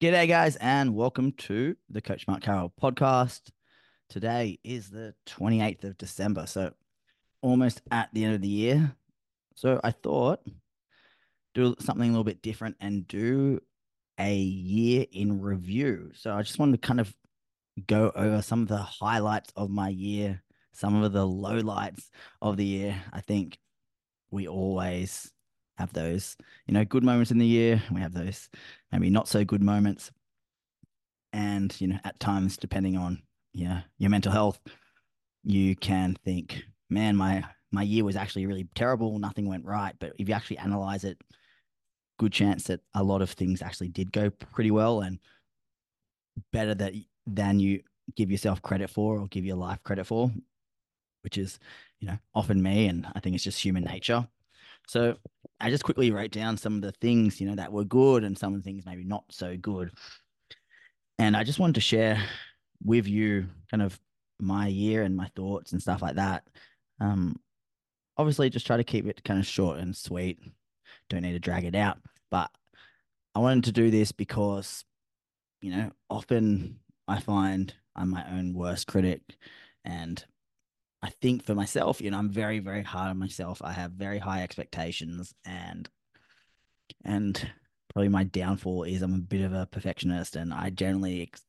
G'day, guys, and welcome to the Coach Mark Carroll podcast. Today is the 28th of December, so almost at the end of the year. So I thought do something a little bit different and do a year in review. So I just wanted to kind of go over some of the highlights of my year, some of the lowlights of the year. I think we always have those, you know, good moments in the year. We have those maybe not so good moments. And, you know, at times, depending on, know, your mental health, you can think, man, my my year was actually really terrible. Nothing went right. But if you actually analyze it, good chance that a lot of things actually did go pretty well and better that than you give yourself credit for or give your life credit for, which is, you know, often me. And I think it's just human nature. So I just quickly wrote down some of the things, you know, that were good and some of the things maybe not so good. And I just wanted to share with you kind of my year and my thoughts and stuff like that. Um, obviously, just try to keep it kind of short and sweet. Don't need to drag it out. But I wanted to do this because, you know, often I find I'm my own worst critic. And I think for myself, you know, I'm very, very hard on myself. I have very high expectations and and probably my downfall is I'm a bit of a perfectionist and I generally ex-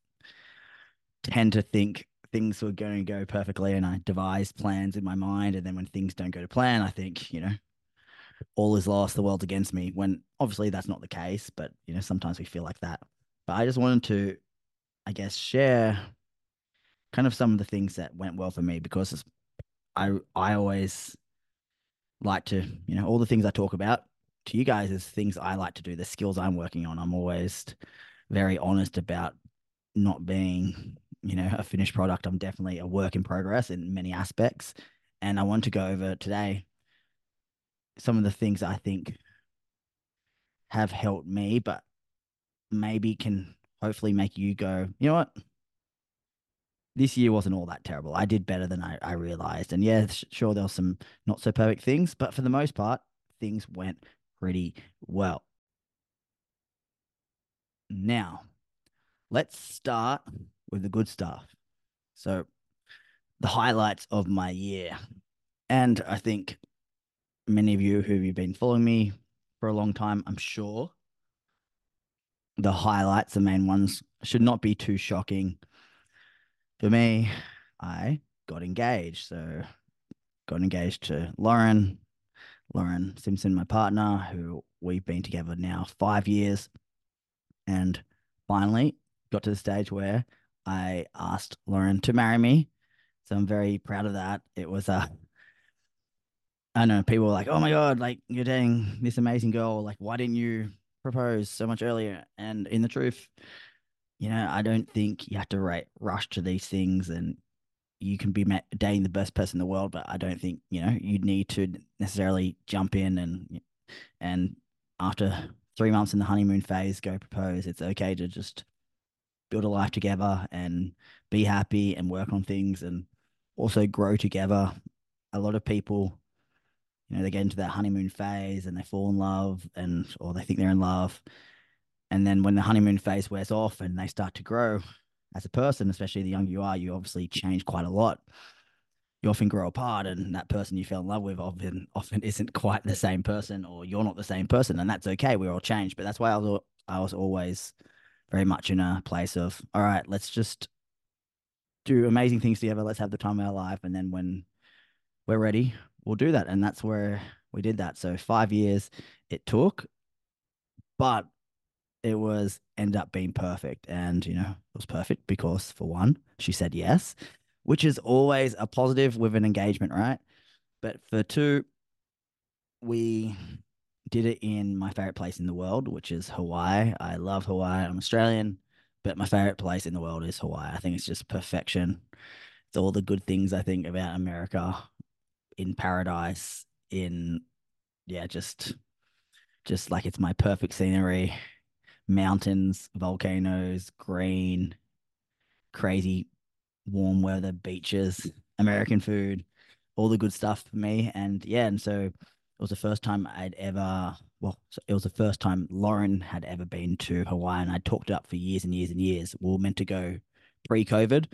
tend to think things were going to go perfectly and I devise plans in my mind and then when things don't go to plan, I think, you know, all is lost, the world's against me when obviously that's not the case, but you know, sometimes we feel like that. But I just wanted to I guess share kind of some of the things that went well for me because I I always like to, you know, all the things I talk about to you guys is things I like to do, the skills I'm working on. I'm always very honest about not being, you know, a finished product. I'm definitely a work in progress in many aspects. And I want to go over today some of the things I think have helped me, but maybe can hopefully make you go, you know what? This year wasn't all that terrible. I did better than I, I realized. And yeah, sure, there were some not so perfect things, but for the most part, things went pretty well. Now, let's start with the good stuff. So, the highlights of my year. And I think many of you who have been following me for a long time, I'm sure the highlights, the main ones, should not be too shocking for me, I got engaged. So got engaged to Lauren, Lauren Simpson, my partner, who we've been together now five years. And finally got to the stage where I asked Lauren to marry me. So I'm very proud of that. It was a, I know people were like, oh my God, like you're dating this amazing girl. Like, why didn't you propose so much earlier? And in the truth, you know, I don't think you have to rate, rush to these things and you can be dating the best person in the world, but I don't think, you know, you need to necessarily jump in and, and after three months in the honeymoon phase, go propose. It's okay to just build a life together and be happy and work on things and also grow together. A lot of people, you know, they get into that honeymoon phase and they fall in love and, or they think they're in love and then when the honeymoon phase wears off and they start to grow as a person, especially the younger you are, you obviously change quite a lot. You often grow apart, and that person you fell in love with often often isn't quite the same person, or you're not the same person, and that's okay. We're all change, but that's why I was I was always very much in a place of all right, let's just do amazing things together. Let's have the time of our life, and then when we're ready, we'll do that. And that's where we did that. So five years it took, but it was end up being perfect. And, you know, it was perfect because for one, she said yes, which is always a positive with an engagement, right? But for two, we did it in my favorite place in the world, which is Hawaii. I love Hawaii. I'm Australian, but my favorite place in the world is Hawaii. I think it's just perfection. It's all the good things I think about America in paradise, in yeah, just just like it's my perfect scenery mountains, volcanoes, green, crazy warm weather, beaches, American food, all the good stuff for me. And yeah, and so it was the first time I'd ever, well, it was the first time Lauren had ever been to Hawaii, and I talked it up for years and years and years. We were meant to go pre-COVID,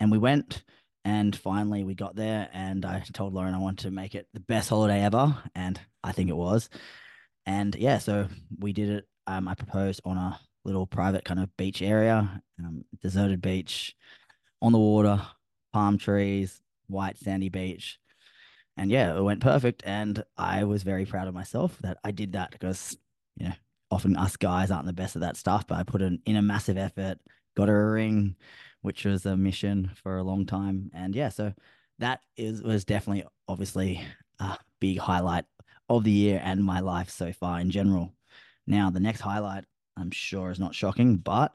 and we went, and finally we got there, and I told Lauren I wanted to make it the best holiday ever, and I think it was. And yeah, so we did it. Um, I proposed on a little private kind of beach area, um, deserted beach, on the water, palm trees, white sandy beach and yeah, it went perfect. And I was very proud of myself that I did that because, you know, often us guys aren't the best at that stuff, but I put in, in a massive effort, got a ring, which was a mission for a long time. And yeah, so that is was definitely obviously a big highlight of the year and my life so far in general. Now, the next highlight, I'm sure is not shocking, but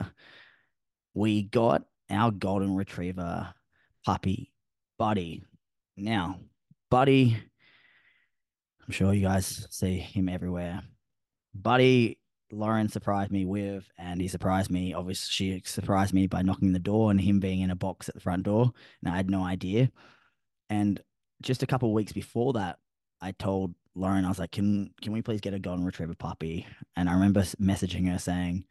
we got our golden retriever puppy, Buddy. Now, Buddy, I'm sure you guys see him everywhere. Buddy, Lauren surprised me with, and he surprised me. Obviously, she surprised me by knocking the door and him being in a box at the front door. And I had no idea. And just a couple weeks before that, I told Lauren, I was like, "Can can we please get a golden retriever puppy?" And I remember messaging her saying,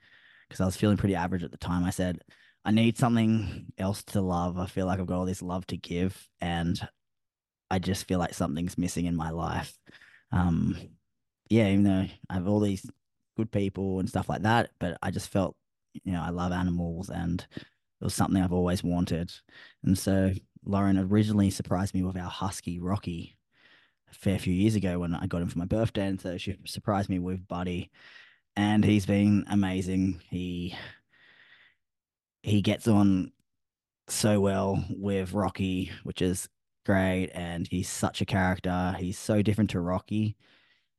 because I was feeling pretty average at the time, I said, "I need something else to love. I feel like I've got all this love to give, and I just feel like something's missing in my life. Um, yeah, even though I have all these good people and stuff like that, but I just felt, you know, I love animals and it was something I've always wanted. And so Lauren originally surprised me with our husky Rocky a fair few years ago when I got him for my birthday. And so she surprised me with Buddy. And he's been amazing. He he gets on so well with Rocky, which is great, and he's such a character. He's so different to Rocky.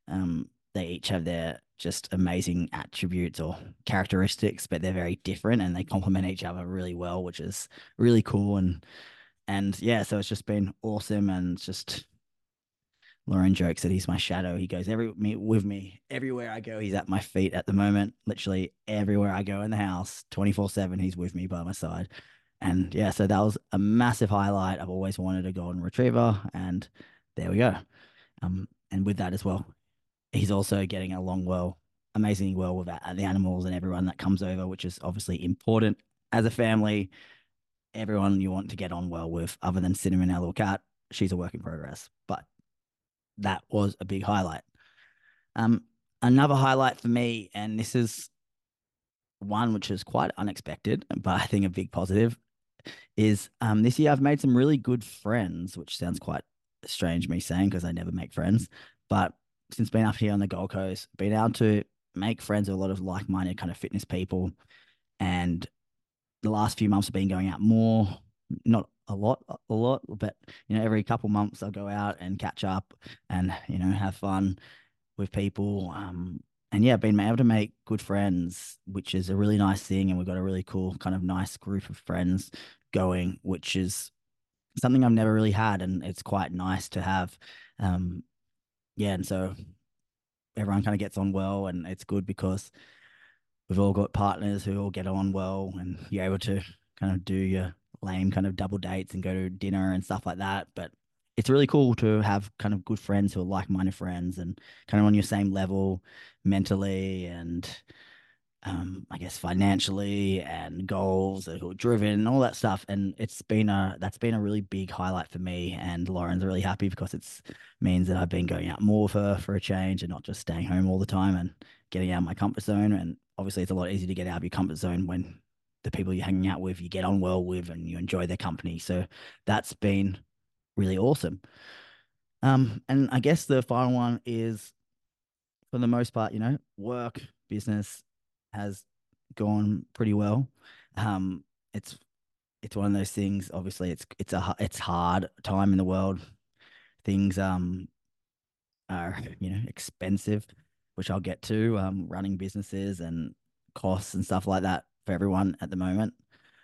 Um, they each have their just amazing attributes or characteristics, but they're very different and they complement each other really well, which is really cool. And and yeah, so it's just been awesome and just Lauren jokes that he's my shadow. He goes every me with me everywhere I go. He's at my feet at the moment. Literally everywhere I go in the house, 24-7, he's with me by my side. And yeah, so that was a massive highlight. I've always wanted a golden retriever, and there we go. Um, and with that as well, he's also getting along well, amazingly well with the animals and everyone that comes over, which is obviously important as a family. Everyone you want to get on well with, other than Cinnamon, our little cat, she's a work in progress. But that was a big highlight. Um, another highlight for me, and this is one which is quite unexpected, but I think a big positive, is um, this year I've made some really good friends, which sounds quite strange me saying because I never make friends. But since being up here on the Gold Coast, being able to make friends with a lot of like minded kind of fitness people. And the last few months have been going out more, not a lot, a lot, but you know, every couple months I'll go out and catch up and, you know, have fun with people. Um, and yeah, been able to make good friends, which is a really nice thing. And we've got a really cool kind of nice group of friends going, which is something I've never really had, and it's quite nice to have. Um, yeah, and so everyone kind of gets on well, and it's good because we've all got partners who all get on well, and you're able to kind of do your lame kind of double dates and go to dinner and stuff like that. But it's really cool to have kind of good friends who are like-minded friends and kind of on your same level mentally and um, I guess financially and goals who are driven and all that stuff. And it's been a that's been a really big highlight for me. And Lauren's really happy because it's means that I've been going out more for for a change and not just staying home all the time and getting out of my comfort zone. And obviously, it's a lot easier to get out of your comfort zone when the people you're hanging out with you get on well with and you enjoy their company. So that's been really awesome. Um, and I guess the final one is, for the most part, you know, work, business has gone pretty well. Um, it's it's one of those things. Obviously, it's it's a it's hard time in the world. Things um are you know expensive, which I'll get to. Um, running businesses and costs and stuff like that for everyone at the moment.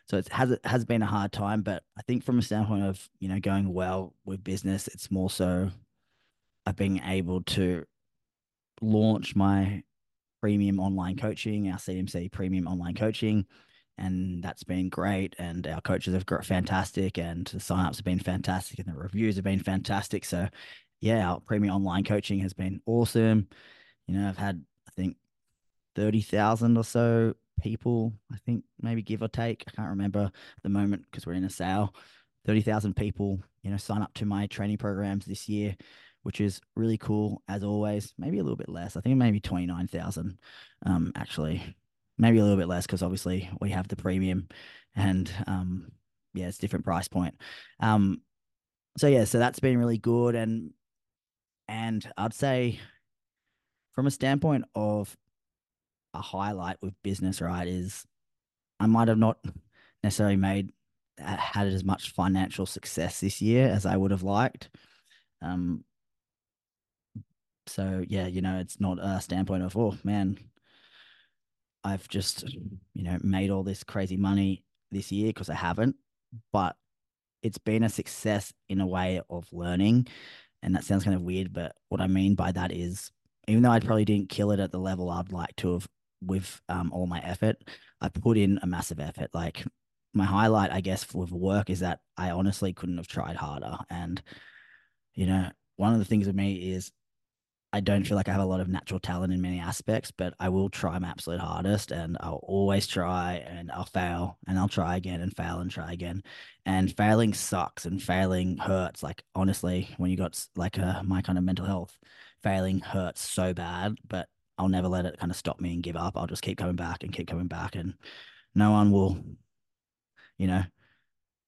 So it has it has been a hard time, but I think from a standpoint of you know going well with business, it's more so of being able to launch my premium online coaching, our CMC premium online coaching, and that's been great. And our coaches have got fantastic, and the signups have been fantastic, and the reviews have been fantastic. So yeah, our premium online coaching has been awesome. You know, I've had I think thirty thousand or so people. I think maybe give or take. I can't remember at the moment because we're in a sale. Thirty thousand people, you know, sign up to my training programs this year, which is really cool as always. Maybe a little bit less. I think maybe twenty nine thousand, um, actually, maybe a little bit less because obviously we have the premium, and um, yeah, it's different price point. Um, so yeah, so that's been really good, and and I'd say from a standpoint of a highlight with business, right, is I might have not necessarily made had as much financial success this year as I would have liked. Um, so yeah, you know, it's not a standpoint of oh man, I've just you know made all this crazy money this year because I haven't, but it's been a success in a way of learning, and that sounds kind of weird, but what I mean by that is even though I probably didn't kill it at the level I'd like to have with um, all my effort, I put in a massive effort. Like my highlight, I guess, with work is that I honestly couldn't have tried harder. And, you know, one of the things with me is I don't feel like I have a lot of natural talent in many aspects, but I will try my absolute hardest and I'll always try and I'll fail and I'll try again and fail and try again. And failing sucks and failing hurts. Like, honestly, when you got like a, uh, my kind of mental health, failing hurts so bad, but I'll never let it kind of stop me and give up. I'll just keep coming back and keep coming back. And no one will, you know,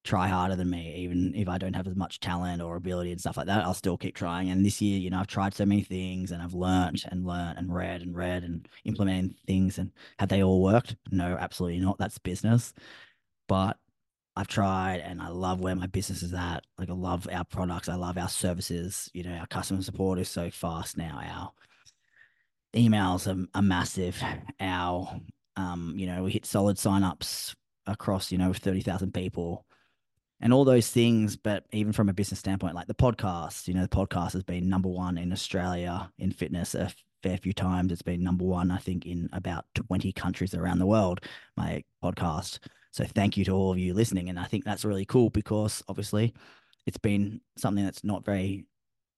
try harder than me, even if I don't have as much talent or ability and stuff like that. I'll still keep trying. And this year, you know, I've tried so many things and I've learned and learned and read and read and implementing things. And have they all worked? No, absolutely not. That's business. But I've tried and I love where my business is at. Like I love our products. I love our services. You know, our customer support is so fast now. Our emails are, are massive. Our, um, you know, we hit solid signups across, you know, 30,000 people and all those things. But even from a business standpoint, like the podcast, you know, the podcast has been number one in Australia in fitness a fair few times. It's been number one, I think, in about 20 countries around the world, my podcast. So thank you to all of you listening. And I think that's really cool because obviously it's been something that's not very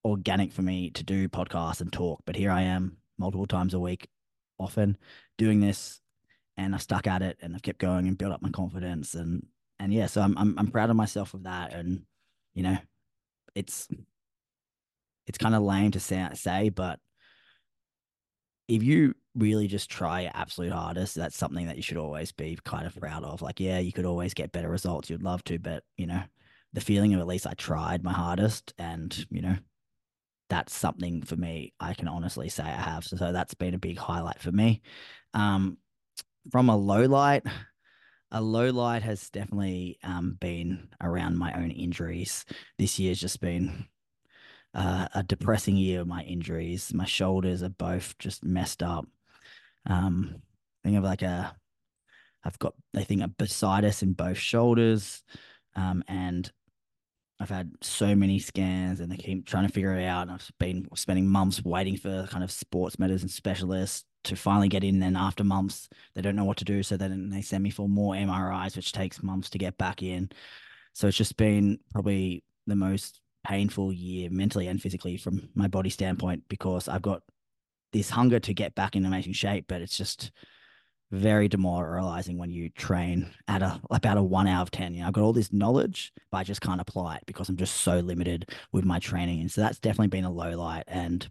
organic for me to do podcasts and talk. But here I am multiple times a week, often doing this, and I stuck at it and I've kept going and built up my confidence and and yeah, so I'm I'm I'm proud of myself of that, and you know, it's it's kind of lame to say, say, but if you really just try your absolute hardest, that's something that you should always be kind of proud of. Like, yeah, you could always get better results. You'd love to, but you know, the feeling of at least I tried my hardest, and you know, that's something for me I can honestly say I have. So, so that's been a big highlight for me. Um, from a low light, a low light has definitely um, been around my own injuries. This year's just been uh, a depressing year of my injuries. My shoulders are both just messed up. Um, I think of like a, I've got I think a bursitis in both shoulders, um, and I've had so many scans and they keep trying to figure it out. And I've been spending months waiting for kind of sports medicine specialists to finally get in. Then after months, they don't know what to do. So then they send me for more MRIs, which takes months to get back in. So it's just been probably the most painful year mentally and physically from my body standpoint because I've got this hunger to get back in amazing shape, but it's just very demoralizing when you train at a about a one out of ten. You know, I've got all this knowledge, but I just can't apply it because I'm just so limited with my training. And so that's definitely been a low light. And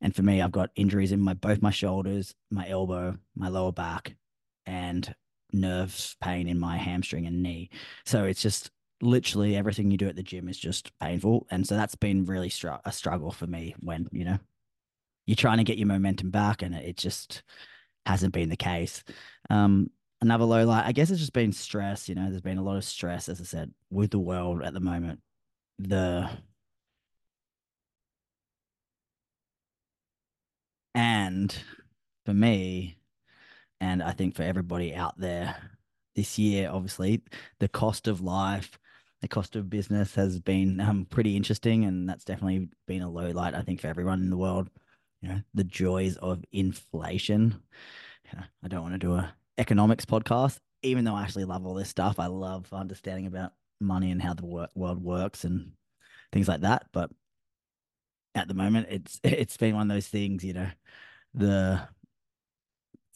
and for me, I've got injuries in my both my shoulders, my elbow, my lower back, and nerves pain in my hamstring and knee. So it's just literally everything you do at the gym is just painful. And so that's been really str- a struggle for me when, you know, you're trying to get your momentum back and it just hasn't been the case. Um, another low light, I guess it's just been stress. You know, there's been a lot of stress, as I said, with the world at the moment. The and for me, and I think for everybody out there this year, obviously, the cost of life, the cost of business has been um, pretty interesting, and that's definitely been a low light, I think, for everyone in the world. You know, the joys of inflation. I don't want to do a economics podcast, even though I actually love all this stuff. I love understanding about money and how the world works and things like that. But at the moment. It's it's been one of those things, you know, the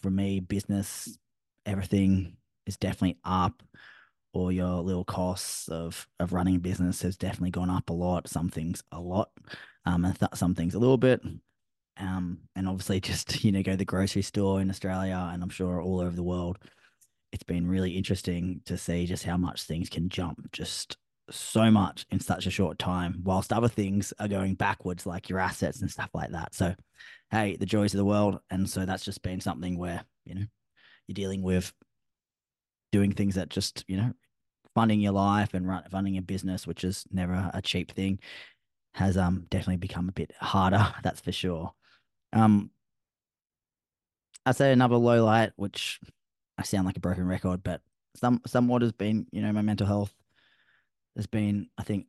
for me, business, everything is definitely up, or your little costs of of running a business has definitely gone up a lot. Some things a lot, um, and th- some things a little bit. Um, and obviously just you know go to the grocery store in Australia, and I'm sure all over the world. It's been really interesting to see just how much things can jump just so much in such a short time, whilst other things are going backwards, like your assets and stuff like that. So, hey, the joys of the world. And so that's just been something where, you know, you're dealing with doing things that just, you know, funding your life and run, funding a business, which is never a cheap thing, has um definitely become a bit harder. That's for sure. Um, I'd say another low light, which I sound like a broken record, but some somewhat has been, you know, my mental health there's been, I think,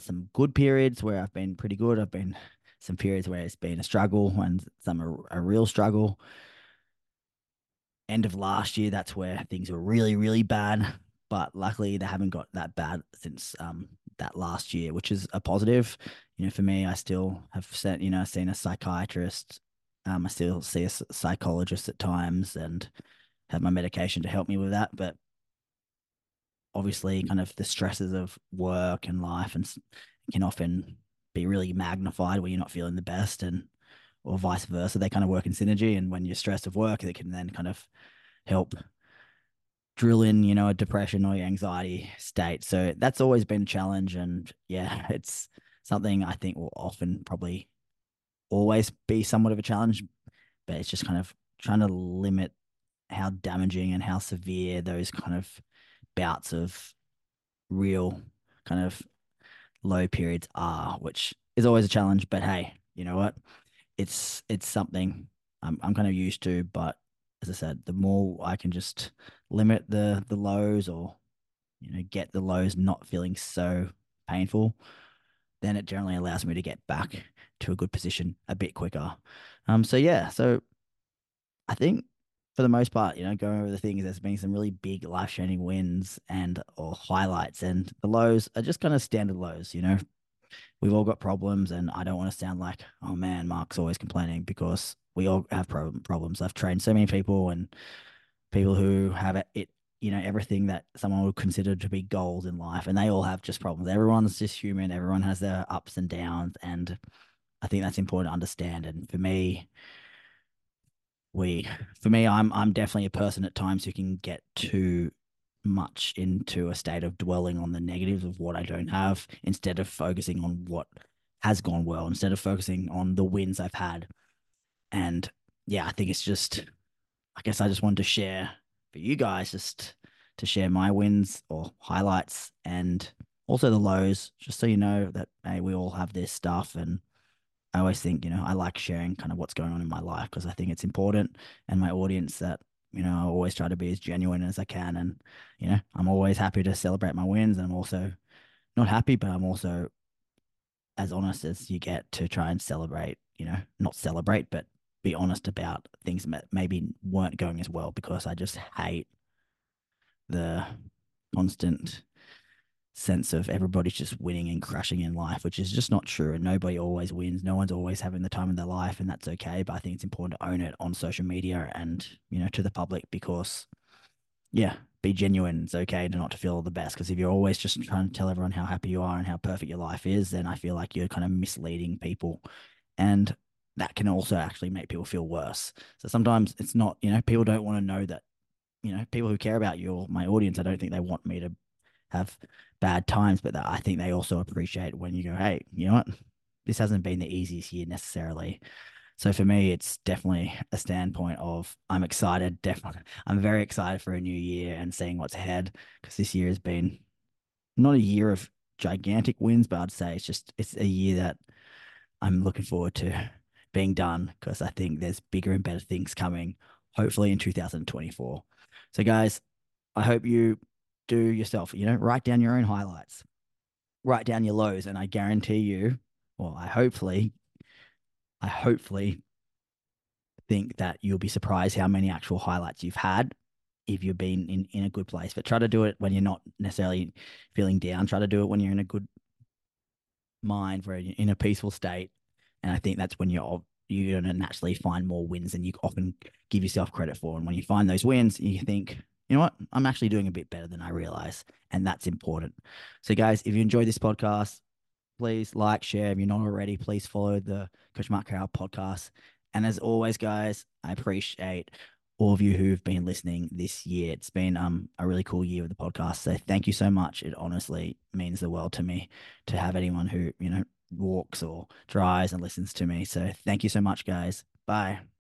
some good periods where I've been pretty good. I've been some periods where it's been a struggle and some a, a real struggle. End of last year, that's where things were really, really bad. But luckily, they haven't got that bad since um, that last year, which is a positive. You know, for me, I still have sent, you know, seen a psychiatrist. Um, I still see a psychologist at times and have my medication to help me with that. But obviously kind of the stresses of work and life and can often be really magnified when you're not feeling the best and or vice versa they kind of work in synergy and when you're stressed of work they can then kind of help drill in you know a depression or anxiety state so that's always been a challenge and yeah it's something i think will often probably always be somewhat of a challenge but it's just kind of trying to limit how damaging and how severe those kind of bouts of real kind of low periods are, which is always a challenge. But hey, you know what? It's it's something I'm I'm kind of used to. But as I said, the more I can just limit the the lows or you know get the lows not feeling so painful, then it generally allows me to get back to a good position a bit quicker. Um. So yeah. So I think for the most part, you know, going over the things, there's been some really big life changing wins and or highlights, and the lows are just kind of standard lows. You know, we've all got problems, and I don't want to sound like, oh man, Mark's always complaining because we all have problem problems. I've trained so many people and people who have it, it you know, everything that someone would consider to be goals in life, and they all have just problems. Everyone's just human. Everyone has their ups and downs, and I think that's important to understand. And for me, we for me i'm i'm definitely a person at times who can get too much into a state of dwelling on the negatives of what i don't have instead of focusing on what has gone well instead of focusing on the wins i've had and yeah i think it's just i guess i just wanted to share for you guys just to share my wins or highlights and also the lows just so you know that hey we all have this stuff and I always think, you know, I like sharing kind of what's going on in my life because I think it's important and my audience that, you know, I always try to be as genuine as I can. And, you know, I'm always happy to celebrate my wins. And I'm also not happy, but I'm also as honest as you get to try and celebrate, you know, not celebrate, but be honest about things that maybe weren't going as well because I just hate the constant sense of everybody's just winning and crushing in life, which is just not true. And nobody always wins. No one's always having the time of their life, and that's okay. But I think it's important to own it on social media and you know to the public because, yeah, be genuine. It's okay to not to feel the best because if you're always just trying to tell everyone how happy you are and how perfect your life is, then I feel like you're kind of misleading people, and that can also actually make people feel worse. So sometimes it's not, you know, people don't want to know that, you know, people who care about you or my audience, I don't think they want me to have bad times, but that I think they also appreciate when you go, hey, you know what? This hasn't been the easiest year necessarily. So for me, it's definitely a standpoint of I'm excited. Definitely, I'm very excited for a new year and seeing what's ahead because this year has been not a year of gigantic wins, but I'd say it's just it's a year that I'm looking forward to being done because I think there's bigger and better things coming. Hopefully in 2024. So guys, I hope you do yourself, you know, write down your own highlights, write down your lows, and I guarantee you, well, I hopefully, I hopefully think that you'll be surprised how many actual highlights you've had if you've been in, in a good place. But try to do it when you're not necessarily feeling down. Try to do it when you're in a good mind, where you're in a peaceful state. And I think that's when you're you're to naturally find more wins than you often give yourself credit for. And when you find those wins, you think, you know what, I'm actually doing a bit better than I realize. And that's important. So, guys, if you enjoyed this podcast, please like, share. If you're not already, please follow the Coach Mark Carroll podcast. And as always, guys, I appreciate all of you who've been listening this year. It's been um a really cool year with the podcast. So thank you so much. It honestly means the world to me to have anyone who, you know, walks or drives and listens to me. So thank you so much, guys. Bye.